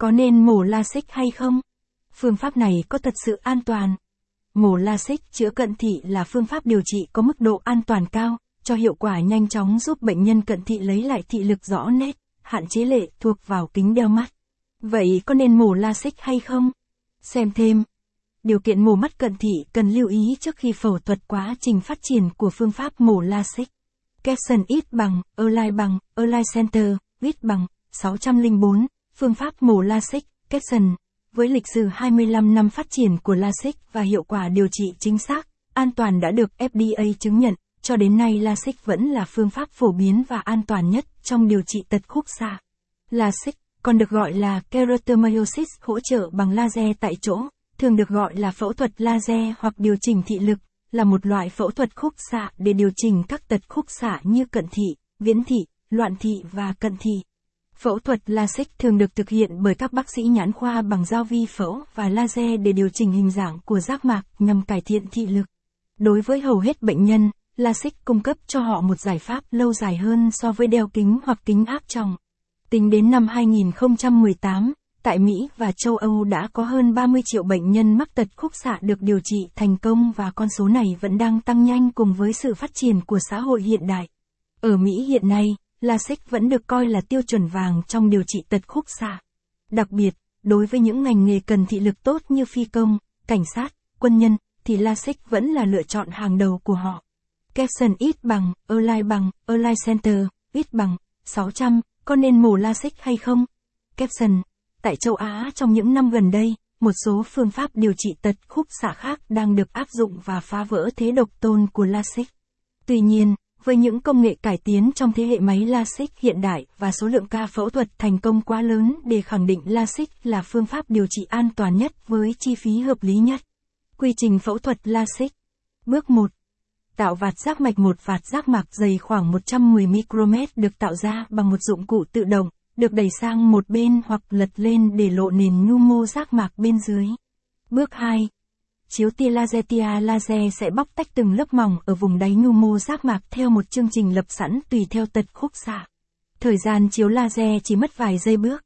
Có nên mổ LASIK hay không? Phương pháp này có thật sự an toàn? Mổ LASIK chữa cận thị là phương pháp điều trị có mức độ an toàn cao, cho hiệu quả nhanh chóng giúp bệnh nhân cận thị lấy lại thị lực rõ nét, hạn chế lệ thuộc vào kính đeo mắt. Vậy có nên mổ LASIK hay không? Xem thêm. Điều kiện mổ mắt cận thị cần lưu ý trước khi phẫu thuật quá trình phát triển của phương pháp mổ LASIK. Capson ít bằng, Align bằng, Align Center, ít bằng, 604, phương pháp mổ LASIK, Capson. Với lịch sử 25 năm phát triển của LASIK và hiệu quả điều trị chính xác, an toàn đã được FDA chứng nhận, cho đến nay LASIK vẫn là phương pháp phổ biến và an toàn nhất trong điều trị tật khúc xạ. LASIK, còn được gọi là keratomyosis hỗ trợ bằng laser tại chỗ, thường được gọi là phẫu thuật laser hoặc điều chỉnh thị lực, là một loại phẫu thuật khúc xạ để điều chỉnh các tật khúc xạ như cận thị, viễn thị, loạn thị và cận thị. Phẫu thuật LASIK thường được thực hiện bởi các bác sĩ nhãn khoa bằng dao vi phẫu và laser để điều chỉnh hình dạng của giác mạc nhằm cải thiện thị lực. Đối với hầu hết bệnh nhân, LASIK cung cấp cho họ một giải pháp lâu dài hơn so với đeo kính hoặc kính áp tròng. Tính đến năm 2018, tại Mỹ và châu Âu đã có hơn 30 triệu bệnh nhân mắc tật khúc xạ được điều trị thành công và con số này vẫn đang tăng nhanh cùng với sự phát triển của xã hội hiện đại. Ở Mỹ hiện nay, LASIK vẫn được coi là tiêu chuẩn vàng trong điều trị tật khúc xạ. Đặc biệt, đối với những ngành nghề cần thị lực tốt như phi công, cảnh sát, quân nhân, thì LASIK vẫn là lựa chọn hàng đầu của họ. Capson ít bằng, Align bằng, Align Center, ít bằng, 600, có nên mổ LASIK hay không? Capson, tại châu Á trong những năm gần đây, một số phương pháp điều trị tật khúc xạ khác đang được áp dụng và phá vỡ thế độc tôn của LASIK. Tuy nhiên, với những công nghệ cải tiến trong thế hệ máy LASIK hiện đại và số lượng ca phẫu thuật thành công quá lớn để khẳng định LASIK là phương pháp điều trị an toàn nhất với chi phí hợp lý nhất. Quy trình phẫu thuật LASIK Bước 1. Tạo vạt giác mạch một vạt giác mạc dày khoảng 110 micromet được tạo ra bằng một dụng cụ tự động, được đẩy sang một bên hoặc lật lên để lộ nền nhu mô giác mạc bên dưới. Bước 2. Chiếu tia laser tia laser sẽ bóc tách từng lớp mỏng ở vùng đáy nhu mô giác mạc theo một chương trình lập sẵn tùy theo tật khúc xạ. Thời gian chiếu laser chỉ mất vài giây bước.